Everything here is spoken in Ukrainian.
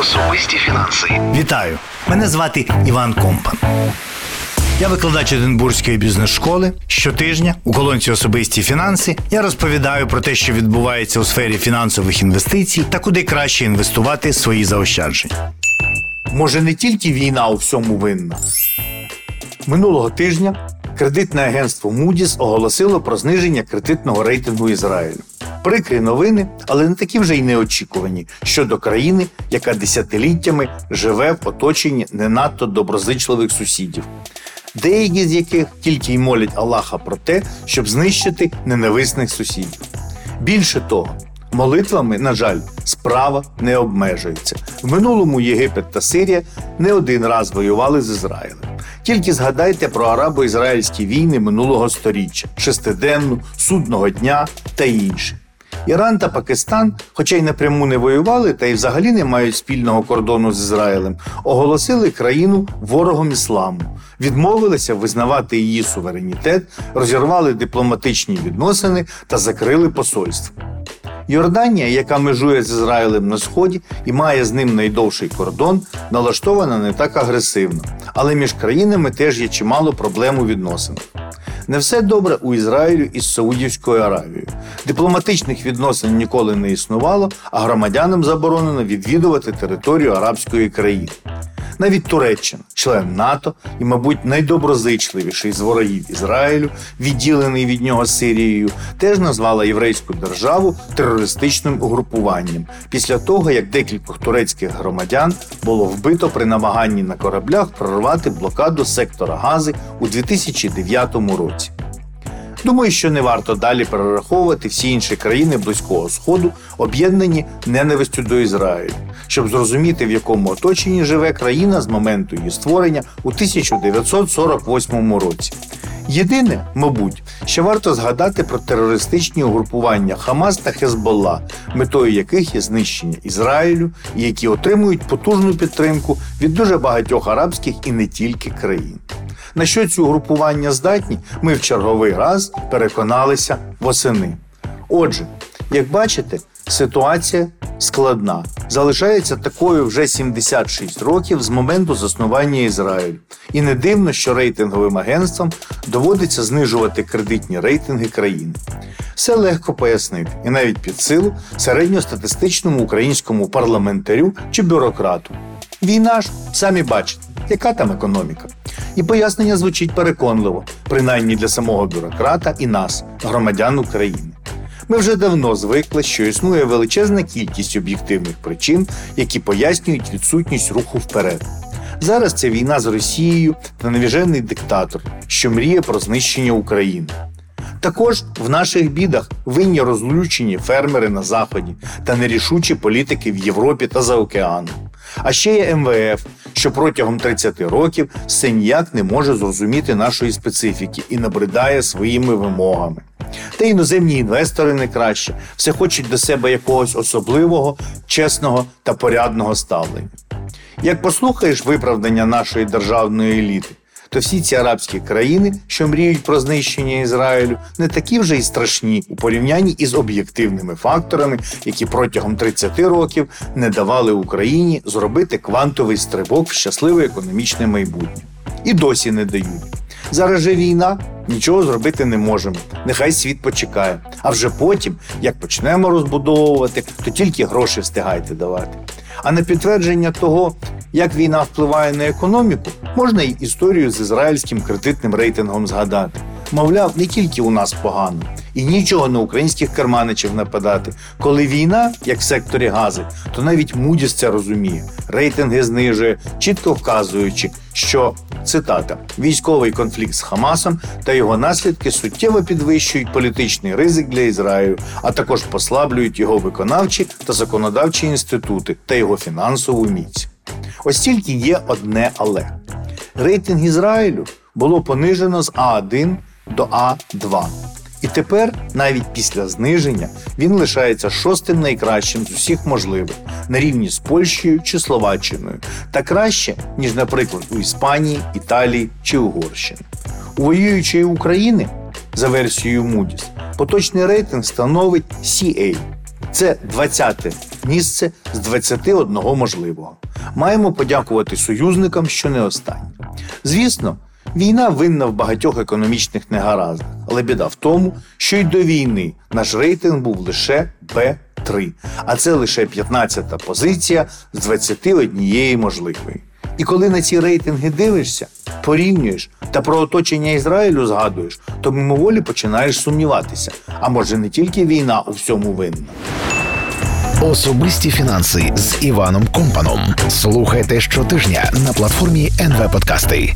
Особисті фінанси. Вітаю! Мене звати Іван Компан. Я викладач Единбурзької бізнес-школи. Щотижня у колонці Особисті фінанси я розповідаю про те, що відбувається у сфері фінансових інвестицій та куди краще інвестувати свої заощадження. Може, не тільки війна у всьому винна. Минулого тижня кредитне агентство Moody's оголосило про зниження кредитного рейтингу Ізраїлю. Прикрі новини, але не такі вже й неочікувані щодо країни, яка десятиліттями живе в оточенні не надто доброзичливих сусідів, деякі з яких тільки й молять Аллаха про те, щоб знищити ненависних сусідів. Більше того, молитвами, на жаль, справа не обмежується. В минулому Єгипет та Сирія не один раз воювали з Ізраїлем. Тільки згадайте про арабо-ізраїльські війни минулого століття, шестиденну, судного дня та інші. Іран та Пакистан, хоча й напряму не воювали, та й взагалі не мають спільного кордону з Ізраїлем, оголосили країну ворогом ісламу, відмовилися визнавати її суверенітет, розірвали дипломатичні відносини та закрили посольство. Йорданія, яка межує з Ізраїлем на сході і має з ним найдовший кордон, налаштована не так агресивно, але між країнами теж є чимало проблем у відносинах. Не все добре у Ізраїлю із Саудівською Аравією. Дипломатичних відносин ніколи не існувало, а громадянам заборонено відвідувати територію арабської країни. Навіть Туреччина, член НАТО і, мабуть, найдоброзичливіший з ворогів Ізраїлю, відділений від нього Сирією, теж назвала єврейську державу терористичним угрупуванням після того, як декількох турецьких громадян було вбито при намаганні на кораблях прорвати блокаду сектора Гази у 2009 році. Думаю, що не варто далі перераховувати всі інші країни Близького Сходу, об'єднані ненавистю до Ізраїлю, щоб зрозуміти, в якому оточенні живе країна з моменту її створення у 1948 році. Єдине, мабуть, що варто згадати про терористичні угрупування Хамас та Хезболла, метою яких є знищення Ізраїлю, і які отримують потужну підтримку від дуже багатьох арабських і не тільки країн. На що ці угрупування здатні, ми в черговий раз переконалися восени. Отже, як бачите, ситуація складна. Залишається такою вже 76 років з моменту заснування Ізраїлю. І не дивно, що рейтинговим агентствам доводиться знижувати кредитні рейтинги країни. Все легко пояснити, і навіть під силу середньостатистичному українському парламентарю чи бюрократу. Війна ж, самі бачите, яка там економіка. І пояснення звучить переконливо, принаймні для самого бюрократа і нас, громадян України. Ми вже давно звикли, що існує величезна кількість об'єктивних причин, які пояснюють відсутність руху вперед. Зараз це війна з Росією та навіжений диктатор, що мріє про знищення України. Також в наших бідах винні розлючені фермери на заході та нерішучі політики в Європі та за океаном. А ще є МВФ, що протягом 30 років все ніяк не може зрозуміти нашої специфіки і набридає своїми вимогами. Та іноземні інвестори не краще, все хочуть до себе якогось особливого, чесного та порядного ставлення. Як послухаєш виправдання нашої державної еліти, то всі ці арабські країни, що мріють про знищення Ізраїлю, не такі вже й страшні у порівнянні із об'єктивними факторами, які протягом 30 років не давали Україні зробити квантовий стрибок в щасливе економічне майбутнє. І досі не дають. Зараз же війна, нічого зробити не можемо. Нехай світ почекає. А вже потім, як почнемо розбудовувати, то тільки гроші встигайте давати. А на підтвердження того, як війна впливає на економіку, можна й історію з ізраїльським кредитним рейтингом згадати. Мовляв, не тільки у нас погано, і нічого на українських карманичів нападати. Коли війна, як в секторі гази, то навіть Мудіс це розуміє. Рейтинги знижує, чітко вказуючи, що цитата військовий конфлікт з Хамасом та його наслідки суттєво підвищують політичний ризик для Ізраїлю, а також послаблюють його виконавчі та законодавчі інститути та його фінансову міць. Ось тільки є одне але рейтинг Ізраїлю було понижено з А1 до А2. Тепер, навіть після зниження, він лишається шостим найкращим з усіх можливих на рівні з Польщею чи Словаччиною, та краще, ніж, наприклад, у Іспанії, Італії чи Угорщині. У воюючої України, за версією Moody's, поточний рейтинг становить CA. Це 20-те місце з 21 можливого. Маємо подякувати союзникам, що не останні. Звісно, війна винна в багатьох економічних негараздах, але біда в тому, що й до війни наш рейтинг був лише Б3, а це лише 15-та позиція з 21 можливої. І коли на ці рейтинги дивишся, порівнюєш та про оточення Ізраїлю згадуєш, то мимоволі починаєш сумніватися. А може не тільки війна у всьому винна. Особисті фінанси з Іваном Компаном. Слухайте щотижня на платформі НВ Подкасти.